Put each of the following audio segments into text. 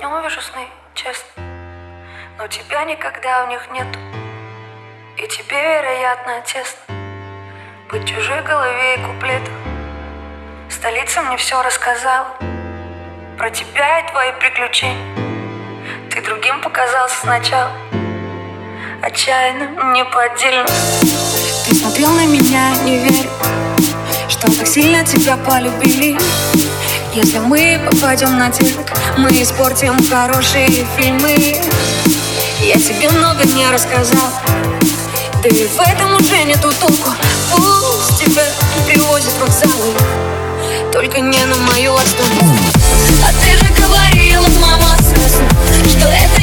я и днем вижу сны, честно. Но тебя никогда в них нету И тебе, вероятно, тесно. Быть чужой голове и куплетах Столица мне все рассказала. Про тебя и твои приключения. Ты другим показался сначала. Отчаянно, неподдельно. Ты смотрел на меня, не верю Что так сильно тебя полюбили. Если мы попадем на телек, мы испортим хорошие фильмы. Я тебе много не рассказал, да и в этом уже нету толку. Пусть тебя привозят в вокзалы, только не на мою остановку. А ты же говорила, мама, сразу, что это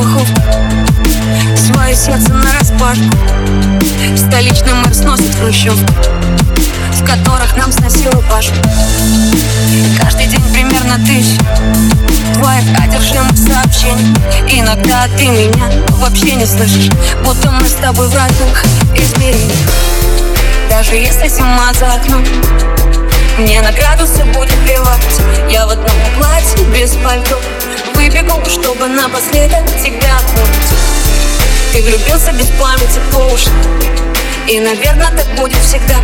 страховку Свое сердце на распашку. Столичный мэр сносит хрущевку В которых нам сносила Пашу Каждый день примерно тысяча Твоих одержимых сообщений Иногда ты меня вообще не слышишь Будто мы с тобой в разных измерениях. Даже если зима за окном мне на градусы будет плевать. Я в одном платье без пальто прибегу, чтобы напоследок тебя отпустить Ты влюбился без памяти по уши и, наверное, так будет всегда.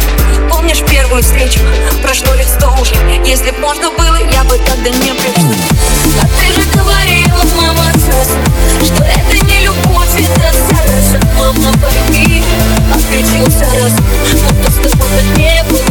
Помнишь первую встречу? Прошло лишь сто уже Если б можно было, я бы тогда не пришла. А ты же говорила, мама, что это не любовь, это сердце Мама, пойми, отключился раз Но то с тобой не было